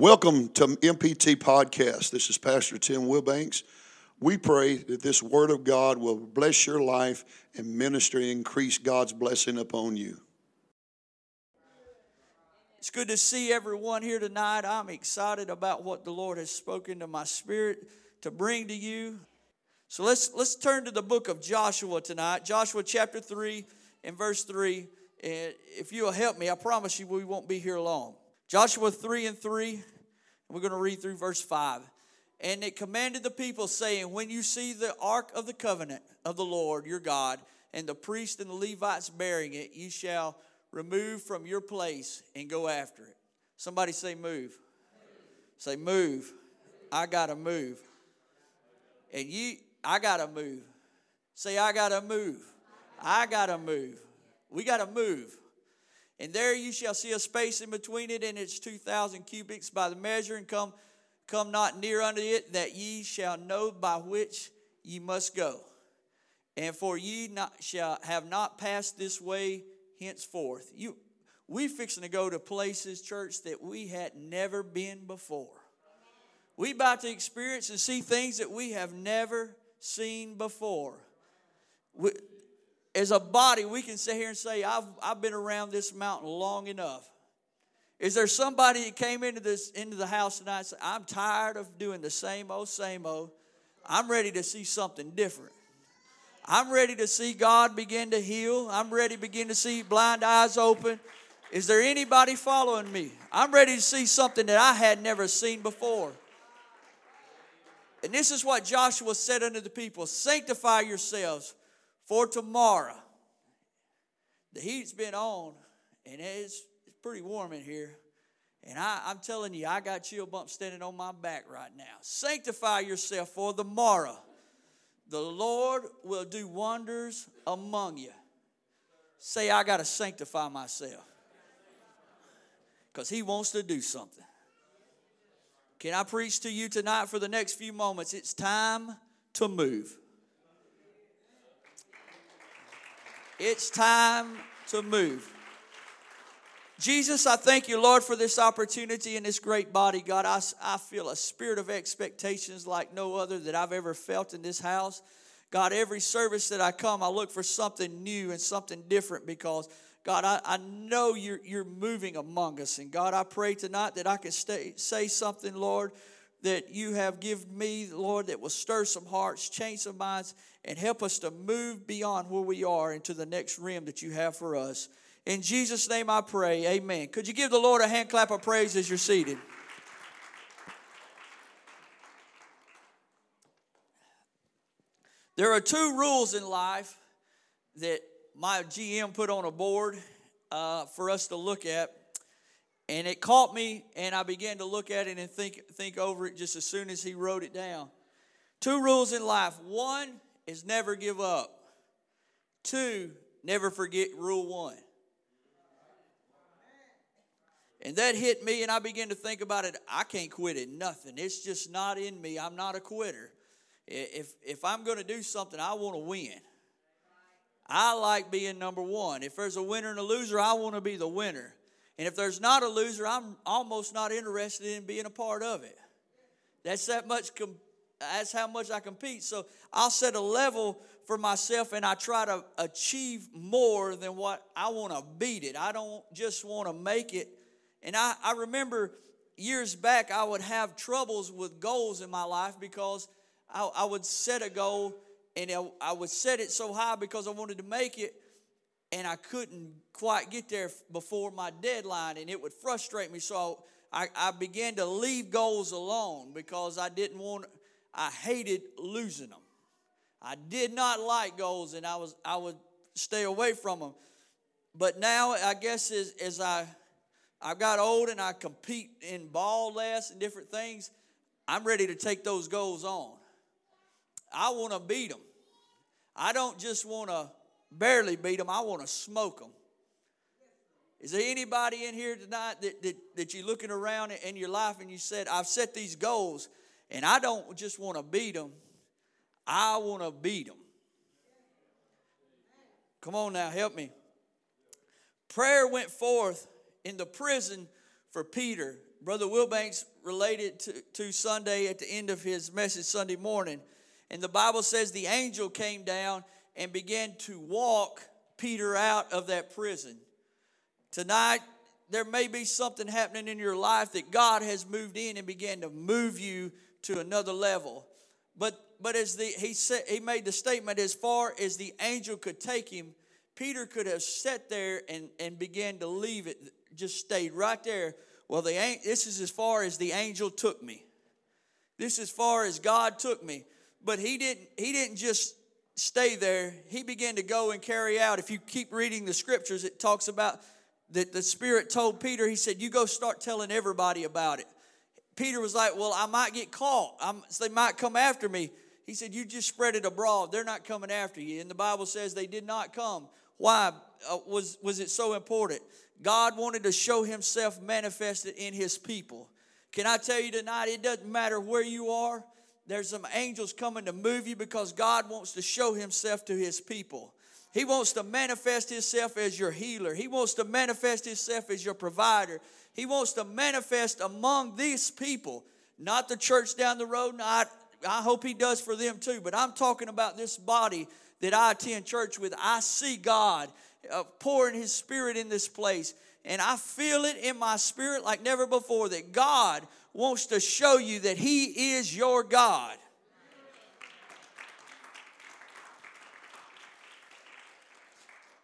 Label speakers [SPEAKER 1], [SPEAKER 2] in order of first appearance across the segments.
[SPEAKER 1] Welcome to MPT Podcast. This is Pastor Tim Wilbanks. We pray that this Word of God will bless your life and ministry, increase God's blessing upon you.
[SPEAKER 2] It's good to see everyone here tonight. I'm excited about what the Lord has spoken to my spirit to bring to you. So let's let's turn to the book of Joshua tonight. Joshua chapter 3 and verse 3. And if you'll help me, I promise you we won't be here long. Joshua 3 and 3, and we're going to read through verse 5. And it commanded the people, saying, When you see the ark of the covenant of the Lord your God, and the priest and the Levites bearing it, you shall remove from your place and go after it. Somebody say, Move. move. Say, Move. I got to move. And you, I got to move. Say, I got to move. I got to move. We got to move. And there you shall see a space in between it, and it's 2,000 cubits by the measure, and come, come not near unto it, that ye shall know by which ye must go. And for ye not, shall have not passed this way henceforth. You, we fixing to go to places, church, that we had never been before. We about to experience and see things that we have never seen before. We, as a body, we can sit here and say, I've, I've been around this mountain long enough. Is there somebody that came into this into the house tonight and said, I'm tired of doing the same old, same old. I'm ready to see something different. I'm ready to see God begin to heal. I'm ready to begin to see blind eyes open. Is there anybody following me? I'm ready to see something that I had never seen before. And this is what Joshua said unto the people Sanctify yourselves, for tomorrow. The heat's been on, and it's, it's pretty warm in here. And I, I'm telling you, I got chill bumps standing on my back right now. Sanctify yourself for the morrow. The Lord will do wonders among you. Say, I got to sanctify myself. Because He wants to do something. Can I preach to you tonight for the next few moments? It's time to move. It's time to move. Jesus, I thank you, Lord, for this opportunity in this great body. God, I, I feel a spirit of expectations like no other that I've ever felt in this house. God, every service that I come, I look for something new and something different because, God, I, I know you're, you're moving among us. And God, I pray tonight that I can stay, say something, Lord, that you have given me, Lord, that will stir some hearts, change some minds, and help us to move beyond where we are into the next rim that you have for us. In Jesus' name I pray, amen. Could you give the Lord a hand clap of praise as you're seated? There are two rules in life that my GM put on a board uh, for us to look at. And it caught me, and I began to look at it and think, think over it just as soon as he wrote it down. Two rules in life. One is never give up. Two, never forget rule one. And that hit me, and I began to think about it. I can't quit at nothing. It's just not in me. I'm not a quitter. If, if I'm going to do something, I want to win. I like being number one. If there's a winner and a loser, I want to be the winner. And if there's not a loser, I'm almost not interested in being a part of it. That's that much. That's how much I compete. So I'll set a level for myself, and I try to achieve more than what I want to beat it. I don't just want to make it. And I, I remember years back, I would have troubles with goals in my life because I, I would set a goal and I, I would set it so high because I wanted to make it and I couldn't quite get there before my deadline, and it would frustrate me. So I, I began to leave goals alone because I didn't want. I hated losing them. I did not like goals, and I was I would stay away from them. But now I guess as, as I I got old and I compete in ball less and different things, I'm ready to take those goals on. I want to beat them. I don't just want to barely beat them. I want to smoke them. Is there anybody in here tonight that, that, that you're looking around in your life and you said, I've set these goals and I don't just want to beat them, I want to beat them? Come on now, help me. Prayer went forth in the prison for Peter Brother Wilbanks related to, to Sunday at the end of his message Sunday morning. And the Bible says the angel came down and began to walk Peter out of that prison. Tonight, there may be something happening in your life that God has moved in and began to move you to another level. But but as the he said he made the statement as far as the angel could take him, Peter could have sat there and, and began to leave it, just stayed right there. Well, the this is as far as the angel took me. This is as far as God took me. But he didn't he didn't just stay there. He began to go and carry out. If you keep reading the scriptures, it talks about that the Spirit told Peter, he said, You go start telling everybody about it. Peter was like, Well, I might get caught. I'm, so they might come after me. He said, You just spread it abroad. They're not coming after you. And the Bible says they did not come. Why uh, was, was it so important? God wanted to show himself manifested in his people. Can I tell you tonight, it doesn't matter where you are, there's some angels coming to move you because God wants to show himself to his people. He wants to manifest himself as your healer. He wants to manifest himself as your provider. He wants to manifest among these people, not the church down the road. Not, I hope he does for them too, but I'm talking about this body that I attend church with. I see God uh, pouring his spirit in this place, and I feel it in my spirit like never before that God wants to show you that he is your God.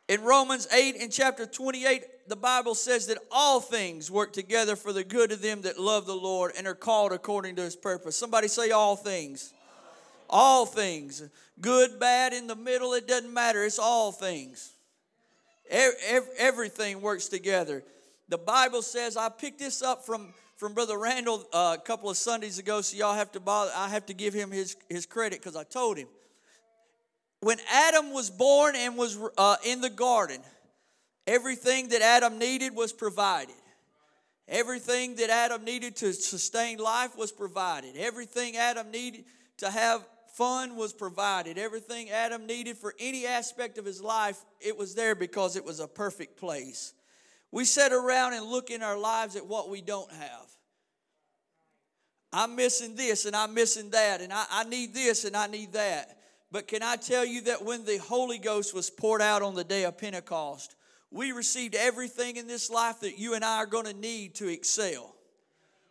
[SPEAKER 2] In Romans 8 and chapter 28, the Bible says that all things work together for the good of them that love the Lord and are called according to his purpose. Somebody say all things. All things. Good, bad, in the middle, it doesn't matter. It's all things. Everything works together. The Bible says, I picked this up from, from Brother Randall uh, a couple of Sundays ago, so y'all have to bother, I have to give him his, his credit because I told him when Adam was born and was uh, in the garden, everything that Adam needed was provided. Everything that Adam needed to sustain life was provided. Everything Adam needed to have fun was provided. Everything Adam needed for any aspect of his life, it was there because it was a perfect place. We sit around and look in our lives at what we don't have. I'm missing this and I'm missing that, and I, I need this and I need that. But can I tell you that when the Holy Ghost was poured out on the day of Pentecost, we received everything in this life that you and I are going to need to excel.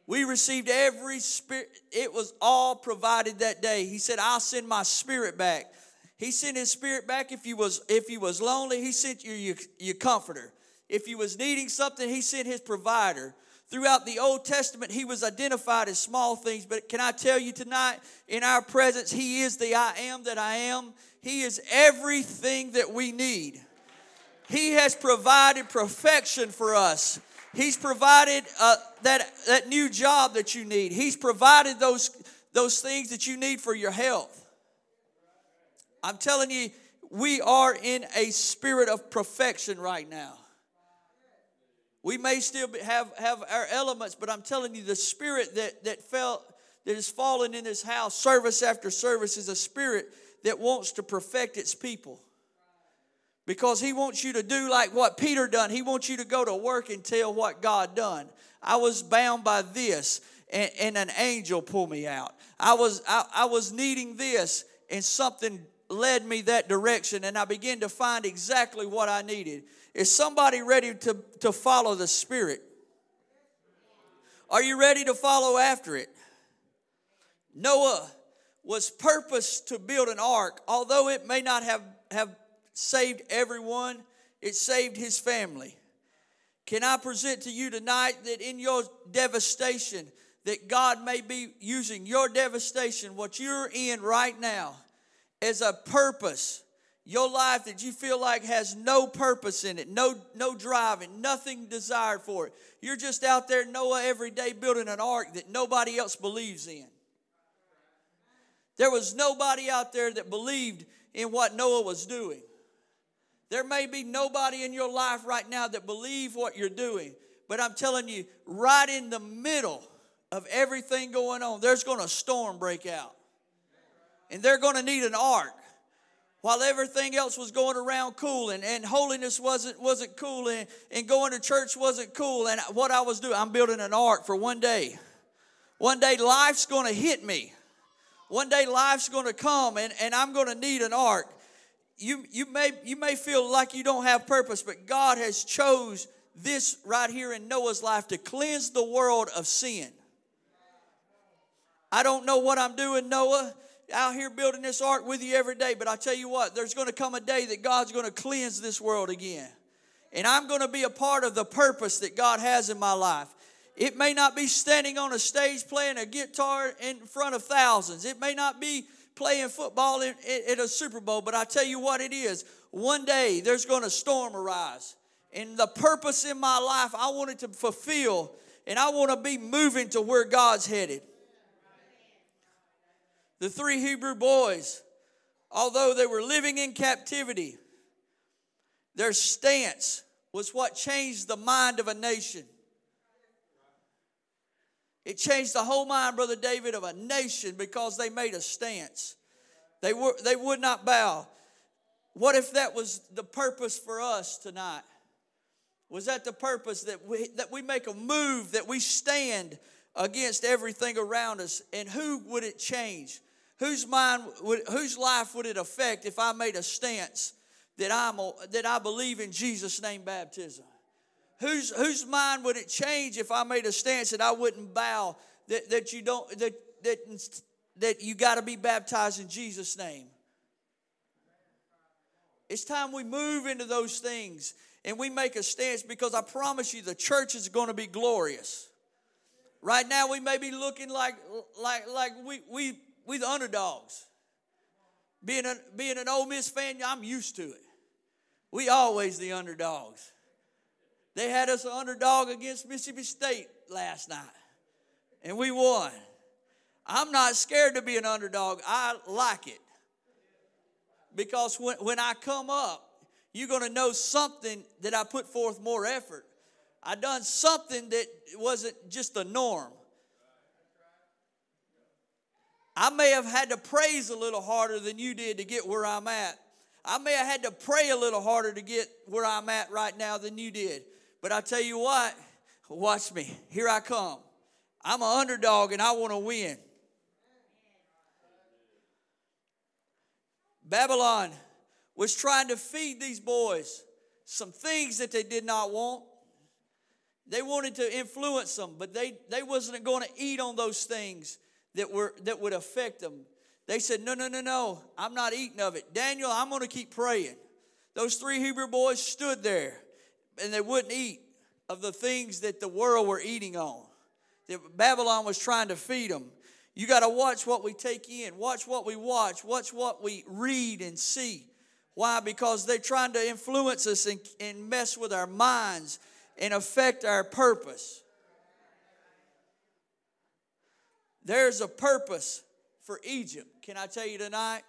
[SPEAKER 2] We received every spirit, it was all provided that day. He said, I'll send my spirit back. He sent his spirit back if you was if you was lonely, he sent you your, your comforter. If you was needing something, he sent his provider. Throughout the Old Testament, he was identified as small things, but can I tell you tonight, in our presence, he is the I am that I am. He is everything that we need. He has provided perfection for us. He's provided uh, that, that new job that you need. He's provided those, those things that you need for your health. I'm telling you, we are in a spirit of perfection right now. We may still have, have our elements, but I'm telling you, the spirit that, that felt that has fallen in this house, service after service, is a spirit that wants to perfect its people. Because he wants you to do like what Peter done. He wants you to go to work and tell what God done. I was bound by this, and, and an angel pulled me out. I was I, I was needing this, and something led me that direction, and I began to find exactly what I needed. Is somebody ready to, to follow the Spirit? Are you ready to follow after it? Noah was purposed to build an ark, although it may not have, have saved everyone, it saved his family. Can I present to you tonight that in your devastation, that God may be using your devastation, what you're in right now, as a purpose your life that you feel like has no purpose in it, no, no driving, nothing desired for it. You're just out there, Noah, every day building an ark that nobody else believes in. There was nobody out there that believed in what Noah was doing. There may be nobody in your life right now that believe what you're doing, but I'm telling you, right in the middle of everything going on, there's going to storm break out. And they're going to need an ark. While everything else was going around cool and, and holiness wasn't wasn't cool and, and going to church wasn't cool. And what i was doing i'm building an ark for one day. One day life's going to hit me. One day life's going to come and, and i'm going to need an ark. You, you, may, you may feel like you don't have purpose but god has chose this right here in noah's life to cleanse the world of sin. I don't know what i'm doing noah out here building this ark with you every day, but I tell you what, there's going to come a day that God's going to cleanse this world again. And I'm going to be a part of the purpose that God has in my life. It may not be standing on a stage playing a guitar in front of thousands. It may not be playing football in, in a Super Bowl, but I tell you what it is. One day there's going to storm arise. And the purpose in my life, I want it to fulfill, and I want to be moving to where God's headed. The three Hebrew boys, although they were living in captivity, their stance was what changed the mind of a nation. It changed the whole mind, Brother David, of a nation because they made a stance. They, were, they would not bow. What if that was the purpose for us tonight? Was that the purpose that we, that we make a move, that we stand against everything around us? And who would it change? Whose mind would, whose life would it affect if I made a stance that I'm a, that I believe in Jesus' name baptism? Whose whose mind would it change if I made a stance that I wouldn't bow that, that you don't that that that you got to be baptized in Jesus' name? It's time we move into those things and we make a stance because I promise you the church is going to be glorious. Right now we may be looking like like like we we we the underdogs. Being, being an Ole Miss fan, I'm used to it. We always the underdogs. They had us an underdog against Mississippi State last night, and we won. I'm not scared to be an underdog. I like it. Because when, when I come up, you're going to know something that I put forth more effort. I done something that wasn't just the norm. I may have had to praise a little harder than you did to get where I'm at. I may have had to pray a little harder to get where I'm at right now than you did. But I tell you what, watch me. Here I come. I'm an underdog and I want to win. Babylon was trying to feed these boys some things that they did not want. They wanted to influence them, but they, they wasn't going to eat on those things that were that would affect them. They said, "No, no, no, no. I'm not eating of it. Daniel, I'm going to keep praying." Those three Hebrew boys stood there and they wouldn't eat of the things that the world were eating on. That Babylon was trying to feed them. You got to watch what we take in, watch what we watch, watch what we read and see. Why? Because they're trying to influence us and, and mess with our minds and affect our purpose. There's a purpose for Egypt. Can I tell you tonight?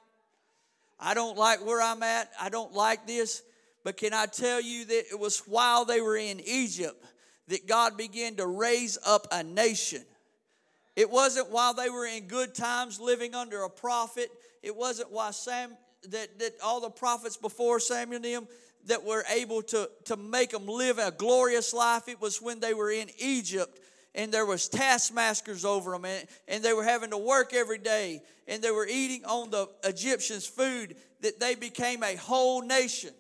[SPEAKER 2] I don't like where I'm at. I don't like this. But can I tell you that it was while they were in Egypt that God began to raise up a nation? It wasn't while they were in good times living under a prophet. It wasn't while Sam that, that all the prophets before Samuel and them that were able to, to make them live a glorious life. It was when they were in Egypt and there was taskmasters over them and, and they were having to work every day and they were eating on the egyptians food that they became a whole nation.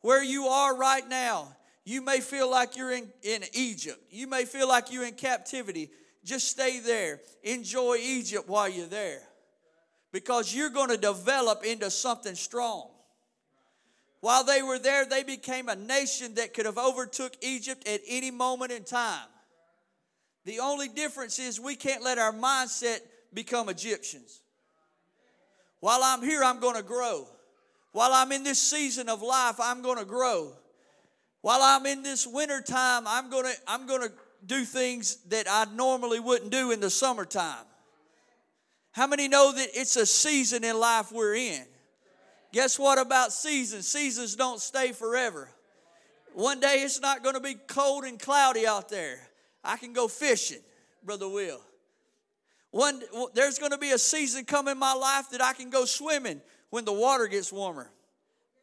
[SPEAKER 2] Where you are right now you may feel like you're in, in egypt. You may feel like you're in captivity. Just stay there. Enjoy egypt while you're there because you're going to develop into something strong while they were there, they became a nation that could have overtook Egypt at any moment in time. The only difference is we can't let our mindset become Egyptians. While I'm here, I'm going to grow. While I'm in this season of life, I'm going to grow. While I'm in this winter time, I'm going to I'm going to do things that I normally wouldn't do in the summertime. How many know that it's a season in life we're in? Guess what about seasons? Seasons don't stay forever. One day it's not going to be cold and cloudy out there. I can go fishing, Brother Will. One, there's going to be a season come in my life that I can go swimming when the water gets warmer.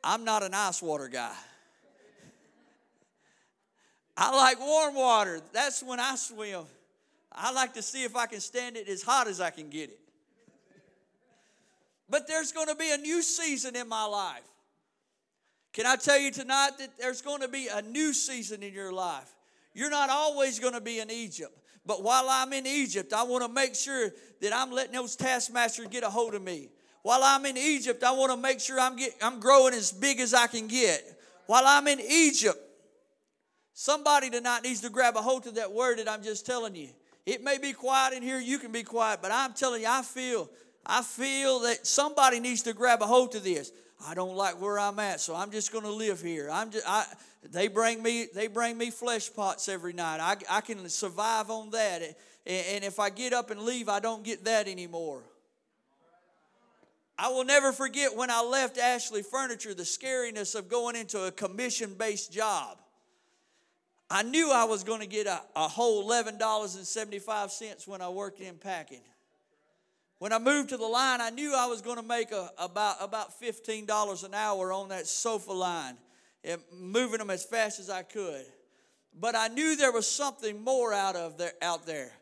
[SPEAKER 2] I'm not an ice water guy. I like warm water. That's when I swim. I like to see if I can stand it as hot as I can get it. But there's going to be a new season in my life. Can I tell you tonight that there's going to be a new season in your life? You're not always going to be in Egypt. But while I'm in Egypt, I want to make sure that I'm letting those taskmasters get a hold of me. While I'm in Egypt, I want to make sure I'm, get, I'm growing as big as I can get. While I'm in Egypt, somebody tonight needs to grab a hold of that word that I'm just telling you. It may be quiet in here, you can be quiet, but I'm telling you, I feel, I feel that somebody needs to grab a hold of this. I don't like where I'm at, so I'm just going to live here. I'm just, I, they bring me, they bring me flesh pots every night. I, I can survive on that, and, and if I get up and leave, I don't get that anymore. I will never forget when I left Ashley Furniture the scariness of going into a commission based job. I knew I was going to get a, a whole $11.75 when I worked in packing. When I moved to the line, I knew I was going to make a, about, about $15 an hour on that sofa line, and moving them as fast as I could. But I knew there was something more out, of there, out there.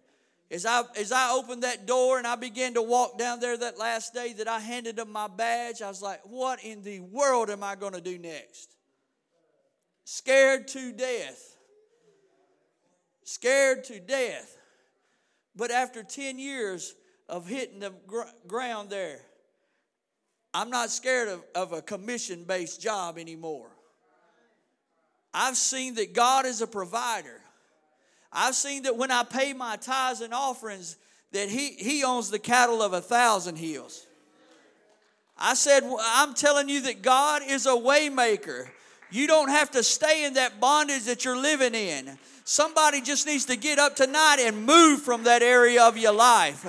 [SPEAKER 2] As I, as I opened that door and I began to walk down there that last day that I handed them my badge, I was like, what in the world am I going to do next? Scared to death. Scared to death. But after 10 years, of hitting the gr- ground there. I'm not scared of, of a commission based job anymore. I've seen that God is a provider. I've seen that when I pay my tithes and offerings, that He, he owns the cattle of a thousand hills. I said, I'm telling you that God is a waymaker. You don't have to stay in that bondage that you're living in. Somebody just needs to get up tonight and move from that area of your life.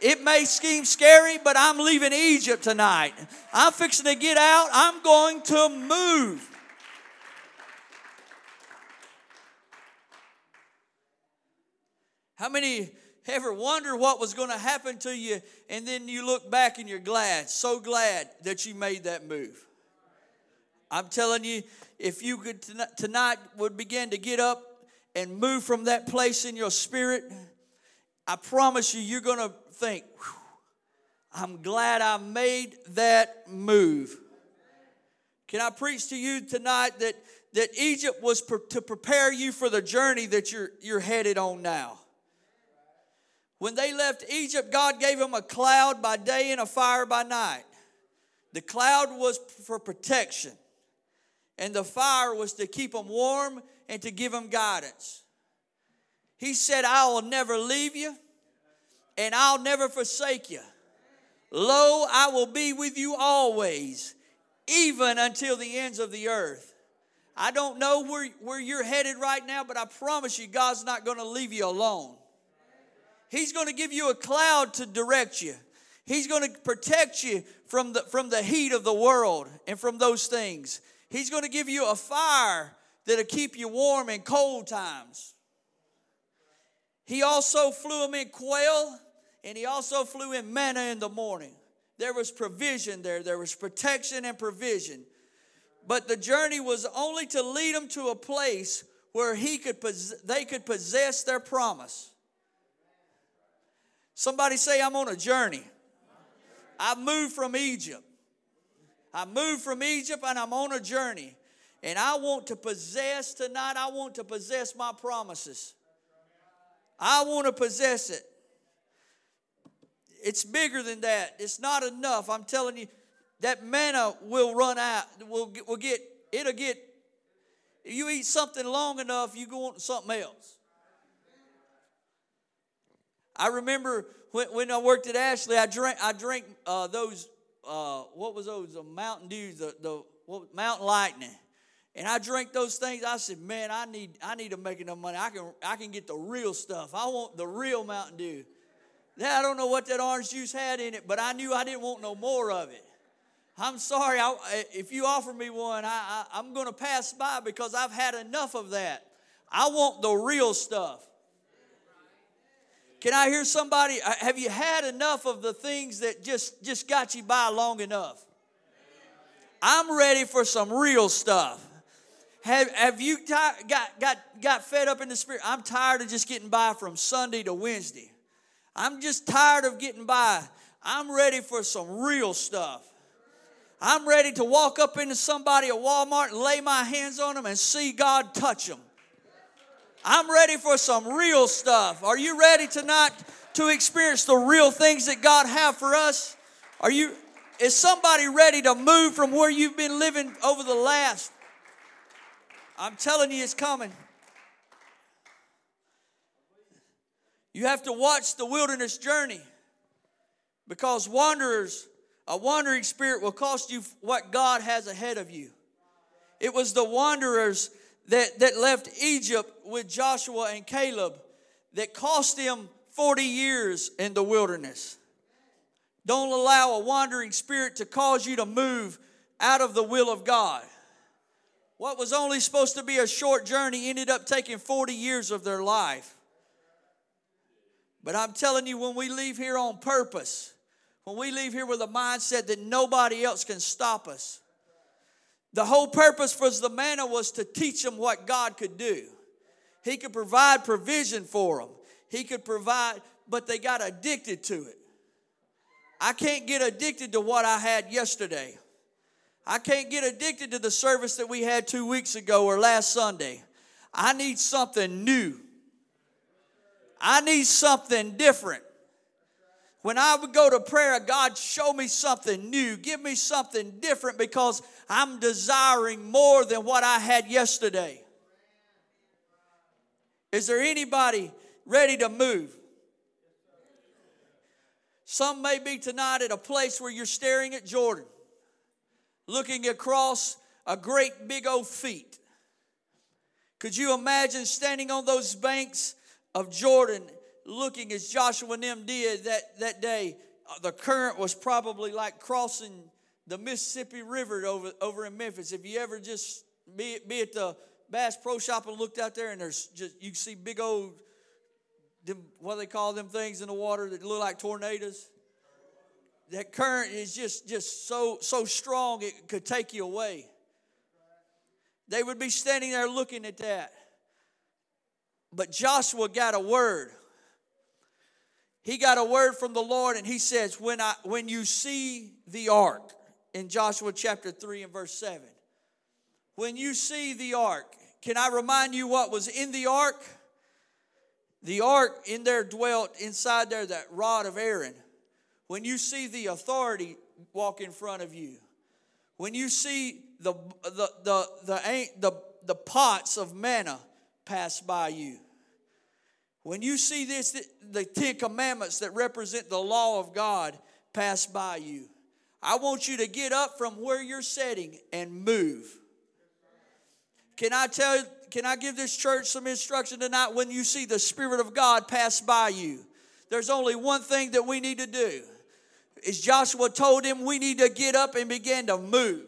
[SPEAKER 2] It may seem scary, but I'm leaving Egypt tonight. I'm fixing to get out. I'm going to move. How many ever wonder what was going to happen to you and then you look back and you're glad, so glad that you made that move? I'm telling you, if you could tonight would begin to get up and move from that place in your spirit, I promise you, you're going to think, I'm glad I made that move. Can I preach to you tonight that, that Egypt was per, to prepare you for the journey that you're, you're headed on now? When they left Egypt, God gave them a cloud by day and a fire by night. The cloud was for protection, and the fire was to keep them warm and to give them guidance. He said, I will never leave you and I'll never forsake you. Lo, I will be with you always, even until the ends of the earth. I don't know where, where you're headed right now, but I promise you, God's not going to leave you alone. He's going to give you a cloud to direct you. He's going to protect you from the, from the heat of the world and from those things. He's going to give you a fire that'll keep you warm in cold times. He also flew them in quail and he also flew in manna in the morning. There was provision there, there was protection and provision. But the journey was only to lead them to a place where he could they could possess their promise. Somebody say, I'm on a journey. I moved from Egypt. I moved from Egypt and I'm on a journey. And I want to possess tonight, I want to possess my promises. I want to possess it. It's bigger than that. It's not enough. I'm telling you, that manna will run out. Will will get it'll get. If you eat something long enough, you go on to something else. I remember when, when I worked at Ashley, I drank I drank uh, those uh, what was those the Mountain Dew the the what, Mountain Lightning, and I drank those things. I said, man, I need I need to make enough money. I can I can get the real stuff. I want the real Mountain Dew. I don't know what that orange juice had in it, but I knew I didn't want no more of it. I'm sorry, I, if you offer me one, I, I, I'm going to pass by because I've had enough of that. I want the real stuff. Can I hear somebody? Uh, have you had enough of the things that just, just got you by long enough? I'm ready for some real stuff. Have, have you got, got, got fed up in the spirit? I'm tired of just getting by from Sunday to Wednesday. I'm just tired of getting by. I'm ready for some real stuff. I'm ready to walk up into somebody at Walmart and lay my hands on them and see God touch them. I'm ready for some real stuff. Are you ready tonight to experience the real things that God have for us? Are you is somebody ready to move from where you've been living over the last? I'm telling you it's coming. You have to watch the wilderness journey because wanderers, a wandering spirit will cost you what God has ahead of you. It was the wanderers that, that left Egypt with Joshua and Caleb that cost them 40 years in the wilderness. Don't allow a wandering spirit to cause you to move out of the will of God. What was only supposed to be a short journey ended up taking 40 years of their life. But I'm telling you, when we leave here on purpose, when we leave here with a mindset that nobody else can stop us, the whole purpose for the manna was to teach them what God could do. He could provide provision for them. He could provide, but they got addicted to it. I can't get addicted to what I had yesterday. I can't get addicted to the service that we had two weeks ago or last Sunday. I need something new. I need something different. When I would go to prayer, God, show me something new. Give me something different because I'm desiring more than what I had yesterday. Is there anybody ready to move? Some may be tonight at a place where you're staring at Jordan, looking across a great big old feet. Could you imagine standing on those banks of Jordan, looking as Joshua and them did that, that day? Uh, the current was probably like crossing the Mississippi River over, over in Memphis. If you ever just be, be at the Bass Pro Shop and looked out there, and there's just you see big old them, what they call them things in the water that look like tornadoes? That current is just, just so, so strong it could take you away. They would be standing there looking at that. But Joshua got a word. He got a word from the Lord, and he says, When I when you see the ark in Joshua chapter 3 and verse 7. When you see the ark, can I remind you what was in the ark? The ark in there dwelt inside there, that rod of Aaron. When you see the authority walk in front of you, when you see the, the, the, the, the, the pots of manna pass by you, when you see this, the Ten Commandments that represent the law of God pass by you, I want you to get up from where you're sitting and move. Can I tell can I give this church some instruction tonight when you see the Spirit of God pass by you? There's only one thing that we need to do. As Joshua told him, we need to get up and begin to move.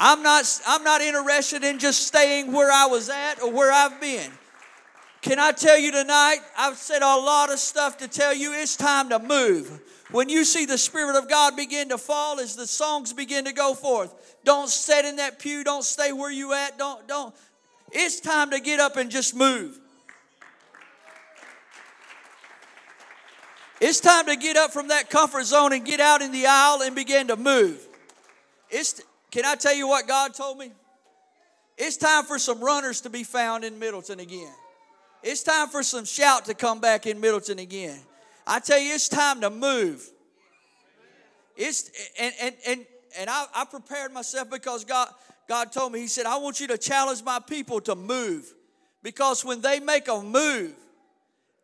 [SPEAKER 2] I'm not, I'm not interested in just staying where I was at or where I've been. Can I tell you tonight? I've said a lot of stuff to tell you it's time to move. When you see the Spirit of God begin to fall as the songs begin to go forth, don't sit in that pew. Don't stay where you at. Don't, don't. It's time to get up and just move. It's time to get up from that comfort zone and get out in the aisle and begin to move. It's, can I tell you what God told me? It's time for some runners to be found in Middleton again. It's time for some shout to come back in Middleton again. I tell you, it's time to move. It's and and and and I, I prepared myself because God God told me, He said, I want you to challenge my people to move. Because when they make a move,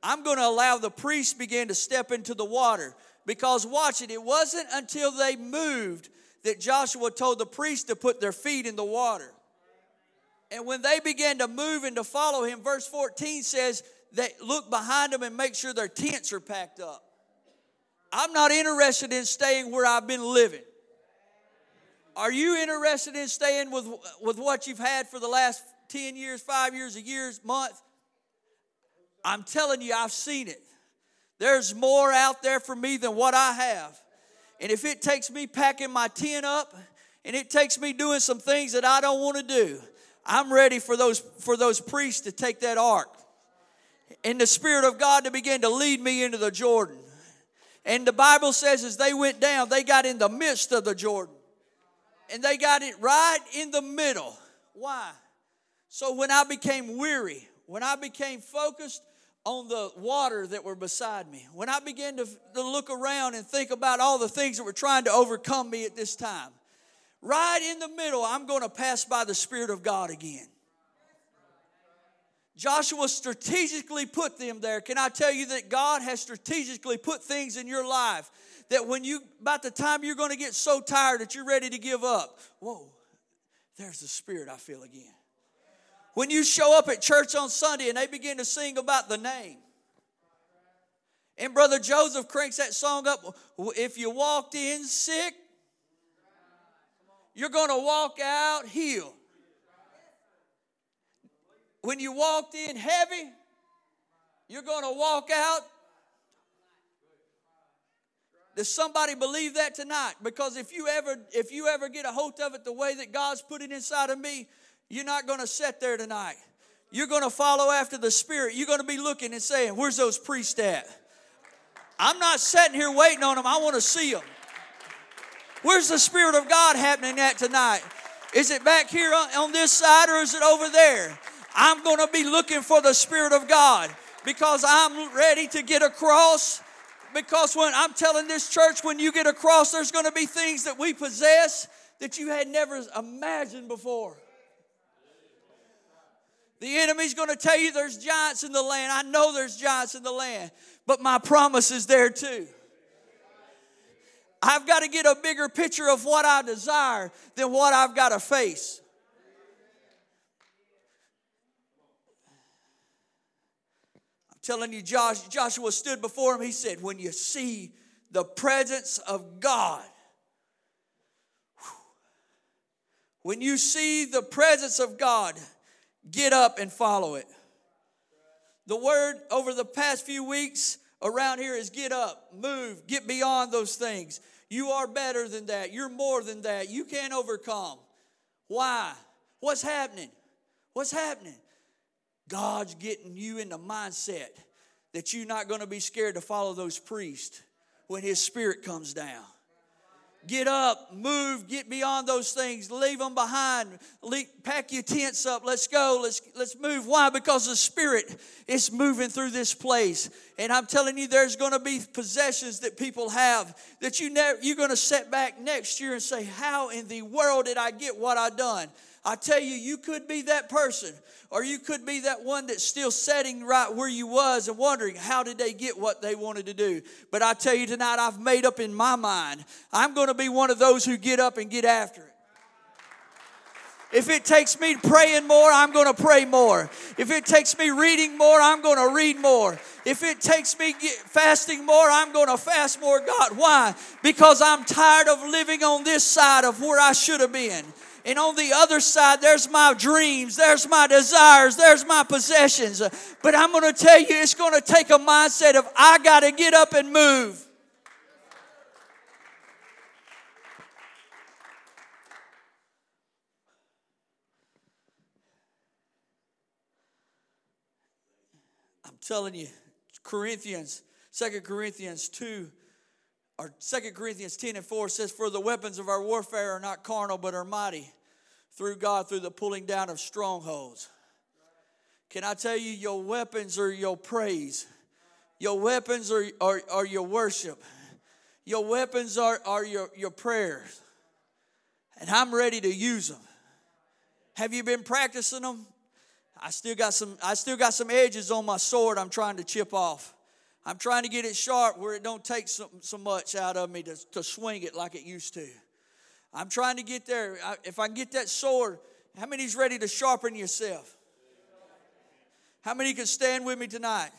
[SPEAKER 2] I'm going to allow the priests begin to step into the water. Because watch it, it wasn't until they moved that Joshua told the priests to put their feet in the water. And when they began to move and to follow him, verse 14 says, they look behind them and make sure their tents are packed up. I'm not interested in staying where I've been living. Are you interested in staying with, with what you've had for the last 10 years, five years, a year, month? I'm telling you, I've seen it. There's more out there for me than what I have. And if it takes me packing my tent up and it takes me doing some things that I don't want to do, I'm ready for those for those priests to take that ark and the Spirit of God to begin to lead me into the Jordan. And the Bible says as they went down, they got in the midst of the Jordan. And they got it right in the middle. Why? So when I became weary, when I became focused on the water that were beside me, when I began to, to look around and think about all the things that were trying to overcome me at this time, right in the middle, I'm going to pass by the Spirit of God again. Joshua strategically put them there. Can I tell you that God has strategically put things in your life that when you, about the time you're going to get so tired that you're ready to give up, whoa, there's the Spirit I feel again. When you show up at church on Sunday and they begin to sing about the name, and Brother Joseph cranks that song up, if you walked in sick, you're going to walk out healed. When you walked in heavy, you're going to walk out. Does somebody believe that tonight? Because if you ever if you ever get a hold of it the way that God's put it inside of me, you're not going to sit there tonight. You're going to follow after the Spirit. You're going to be looking and saying, "Where's those priests at?" I'm not sitting here waiting on them. I want to see them. Where's the Spirit of God happening at tonight? Is it back here on this side or is it over there? I'm going to be looking for the Spirit of God because I'm ready to get across. Because when I'm telling this church, when you get across, there's going to be things that we possess that you had never imagined before. The enemy's going to tell you there's giants in the land. I know there's giants in the land, but my promise is there too. I've got to get a bigger picture of what I desire than what I've got to face. I'm telling you, Josh, Joshua stood before him. He said, When you see the presence of God, when you see the presence of God, get up and follow it. The word over the past few weeks around here is get up, move, get beyond those things. You are better than that. You're more than that. You can't overcome. Why? What's happening? What's happening? God's getting you in the mindset that you're not going to be scared to follow those priests when His Spirit comes down. Get up, move, get beyond those things, leave them behind, leave, pack your tents up. Let's go, let's let's move. Why? Because the Spirit is moving through this place, and I'm telling you, there's going to be possessions that people have that you you're going to set back next year and say, "How in the world did I get what I done?" I tell you, you could be that person, or you could be that one that's still sitting right where you was and wondering how did they get what they wanted to do. But I tell you tonight, I've made up in my mind, I'm going to be one of those who get up and get after it. If it takes me praying more, I'm going to pray more. If it takes me reading more, I'm going to read more. If it takes me fasting more, I'm going to fast more. God, why? Because I'm tired of living on this side of where I should have been. And on the other side, there's my dreams, there's my desires, there's my possessions. But I'm going to tell you, it's going to take a mindset of, I got to get up and move. I'm telling you, Corinthians, Second Corinthians 2 or Second Corinthians 10 and 4 says, For the weapons of our warfare are not carnal, but are mighty through God through the pulling down of strongholds. Can I tell you, your weapons are your praise, your weapons are, are, are your worship, your weapons are, are your, your prayers. And I'm ready to use them. Have you been practicing them? I still got some I still got some edges on my sword I'm trying to chip off. I'm trying to get it sharp where it don't take so, so much out of me to, to swing it like it used to. I'm trying to get there. If I can get that sword, how many's ready to sharpen yourself? How many can stand with me tonight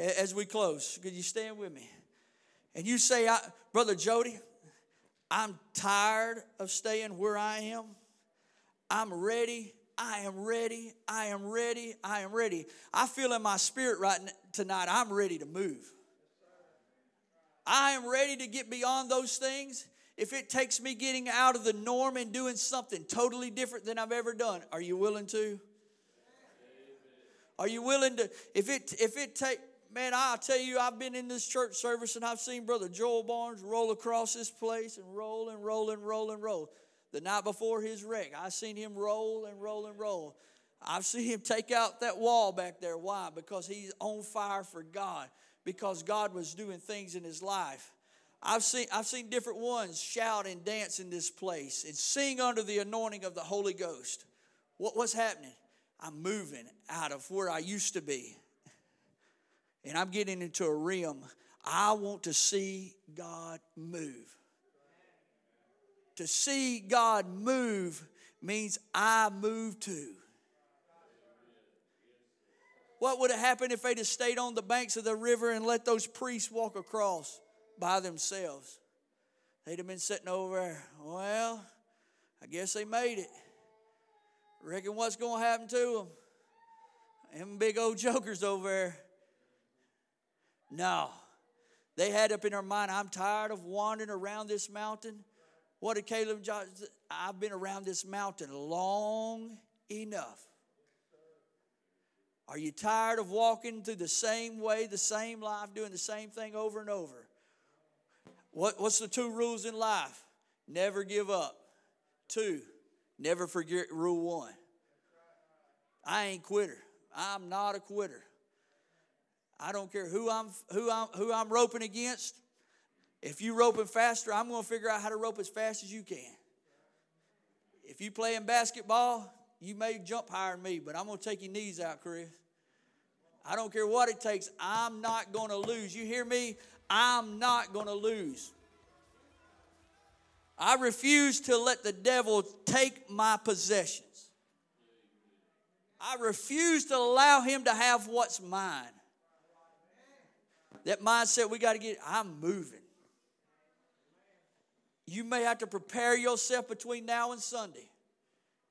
[SPEAKER 2] as we close? Could you stand with me? And you say, Brother Jody, I'm tired of staying where I am. I'm ready. I am ready. I am ready. I am ready. I feel in my spirit right tonight, I'm ready to move. I am ready to get beyond those things. If it takes me getting out of the norm and doing something totally different than I've ever done, are you willing to? Are you willing to if it if it take man, I'll tell you, I've been in this church service and I've seen Brother Joel Barnes roll across this place and roll and roll and roll and roll. The night before his wreck, I seen him roll and roll and roll. I've seen him take out that wall back there. Why? Because he's on fire for God. Because God was doing things in his life. I've seen, I've seen different ones shout and dance in this place and sing under the anointing of the Holy Ghost. What, what's happening? I'm moving out of where I used to be. And I'm getting into a realm. I want to see God move. To see God move means I move too. What would have happened if they'd have stayed on the banks of the river and let those priests walk across by themselves? They'd have been sitting over there. Well, I guess they made it. Reckon what's going to happen to them? Them big old jokers over there. No. They had up in their mind, I'm tired of wandering around this mountain. What did Caleb John? I've been around this mountain long enough. Are you tired of walking through the same way, the same life, doing the same thing over and over? What, what's the two rules in life? Never give up. Two, never forget rule one. I ain't quitter. I'm not a quitter. I don't care who I'm who I'm who I'm roping against. If you roping faster, I'm going to figure out how to rope as fast as you can. If you playing basketball, you may jump higher than me, but I'm going to take your knees out, Chris. I don't care what it takes. I'm not going to lose. You hear me? I'm not going to lose. I refuse to let the devil take my possessions. I refuse to allow him to have what's mine. That mindset, we got to get, I'm moving. You may have to prepare yourself between now and Sunday.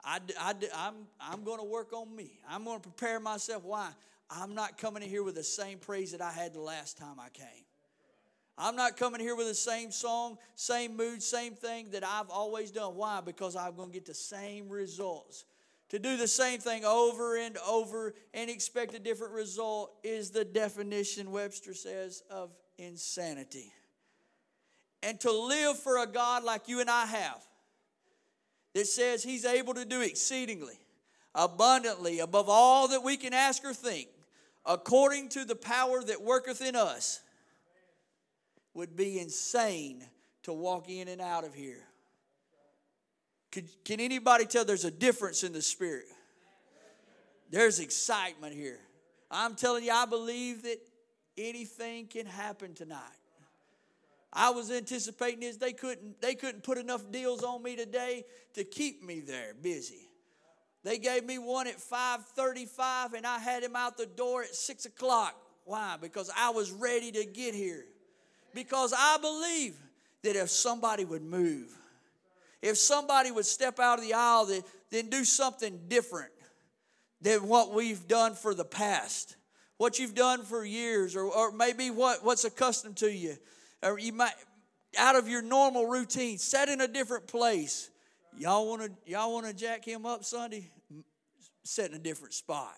[SPEAKER 2] I, I, I'm, I'm going to work on me. I'm going to prepare myself. Why? I'm not coming in here with the same praise that I had the last time I came. I'm not coming here with the same song, same mood, same thing that I've always done. Why? Because I'm going to get the same results. To do the same thing over and over and expect a different result is the definition, Webster says, of insanity. And to live for a God like you and I have, that says He's able to do exceedingly, abundantly, above all that we can ask or think, according to the power that worketh in us, would be insane to walk in and out of here. Could, can anybody tell there's a difference in the spirit? There's excitement here. I'm telling you, I believe that anything can happen tonight. I was anticipating this. They couldn't, they couldn't put enough deals on me today to keep me there busy. They gave me one at 5:35 and I had him out the door at 6 o'clock. Why? Because I was ready to get here. Because I believe that if somebody would move, if somebody would step out of the aisle, then do something different than what we've done for the past, what you've done for years, or, or maybe what, what's accustomed to you, or you might out of your normal routine, set in a different place. Y'all want to y'all want to jack him up Sunday? Set in a different spot.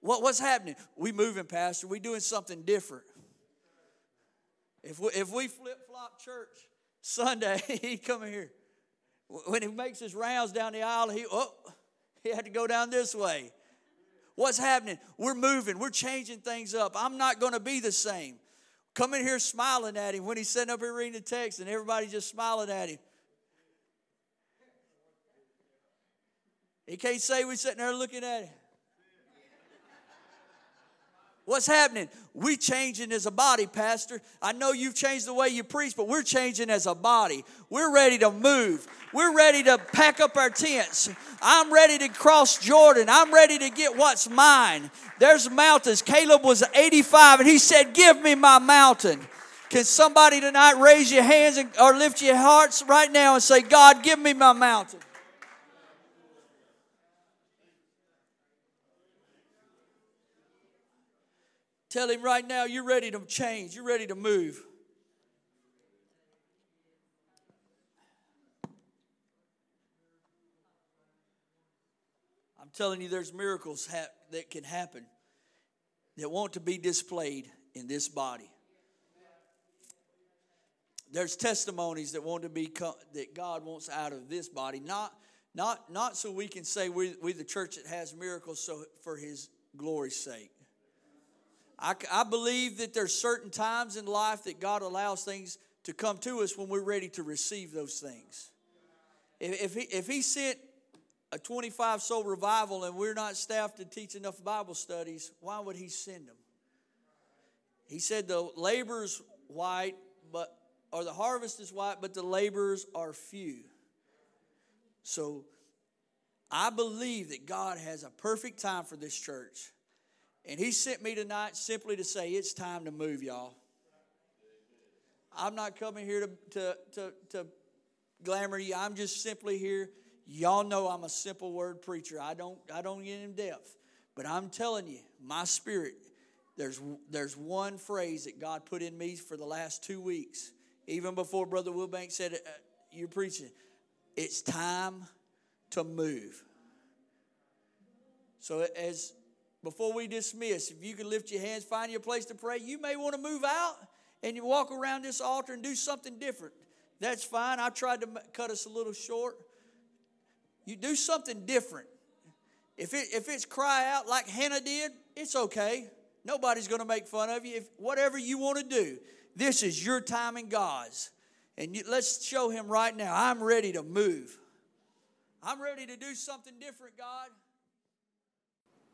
[SPEAKER 2] What, what's happening? We moving, Pastor. We doing something different. If we, if we flip flop church Sunday, he come here. When he makes his rounds down the aisle, he oh, he had to go down this way. What's happening? We're moving. We're changing things up. I'm not going to be the same. Come in here smiling at him when he's sitting up here reading the text and everybody just smiling at him. He can't say we're sitting there looking at him. What's happening? We changing as a body, Pastor. I know you've changed the way you preach, but we're changing as a body. We're ready to move. We're ready to pack up our tents. I'm ready to cross Jordan. I'm ready to get what's mine. There's mountains. Caleb was 85 and he said, Give me my mountain. Can somebody tonight raise your hands and, or lift your hearts right now and say, God, give me my mountain? Tell him right now you're ready to change, you're ready to move. I'm telling you, there's miracles ha- that can happen that want to be displayed in this body. There's testimonies that want to be co- that God wants out of this body, not not not so we can say we we the church that has miracles so for His glory's sake. I, I believe that there's certain times in life that God allows things to come to us when we're ready to receive those things. If, if, he, if he sent a 25 soul revival and we're not staffed to teach enough Bible studies, why would he send them? He said the labor's white, but or the harvest is white, but the laborers are few. So I believe that God has a perfect time for this church. And he sent me tonight simply to say it's time to move, y'all. I'm not coming here to, to, to, to glamour you. I'm just simply here. Y'all know I'm a simple word preacher. I don't I don't get in depth. But I'm telling you, my spirit, there's there's one phrase that God put in me for the last two weeks, even before Brother Wilbanks said uh, you're preaching. It's time to move. So as before we dismiss, if you can lift your hands, find your place to pray. You may want to move out and you walk around this altar and do something different. That's fine. I tried to cut us a little short. You do something different. If, it, if it's cry out like Hannah did, it's okay. Nobody's going to make fun of you. If whatever you want to do, this is your time and God's. And you, let's show him right now. I'm ready to move. I'm ready to do something different, God.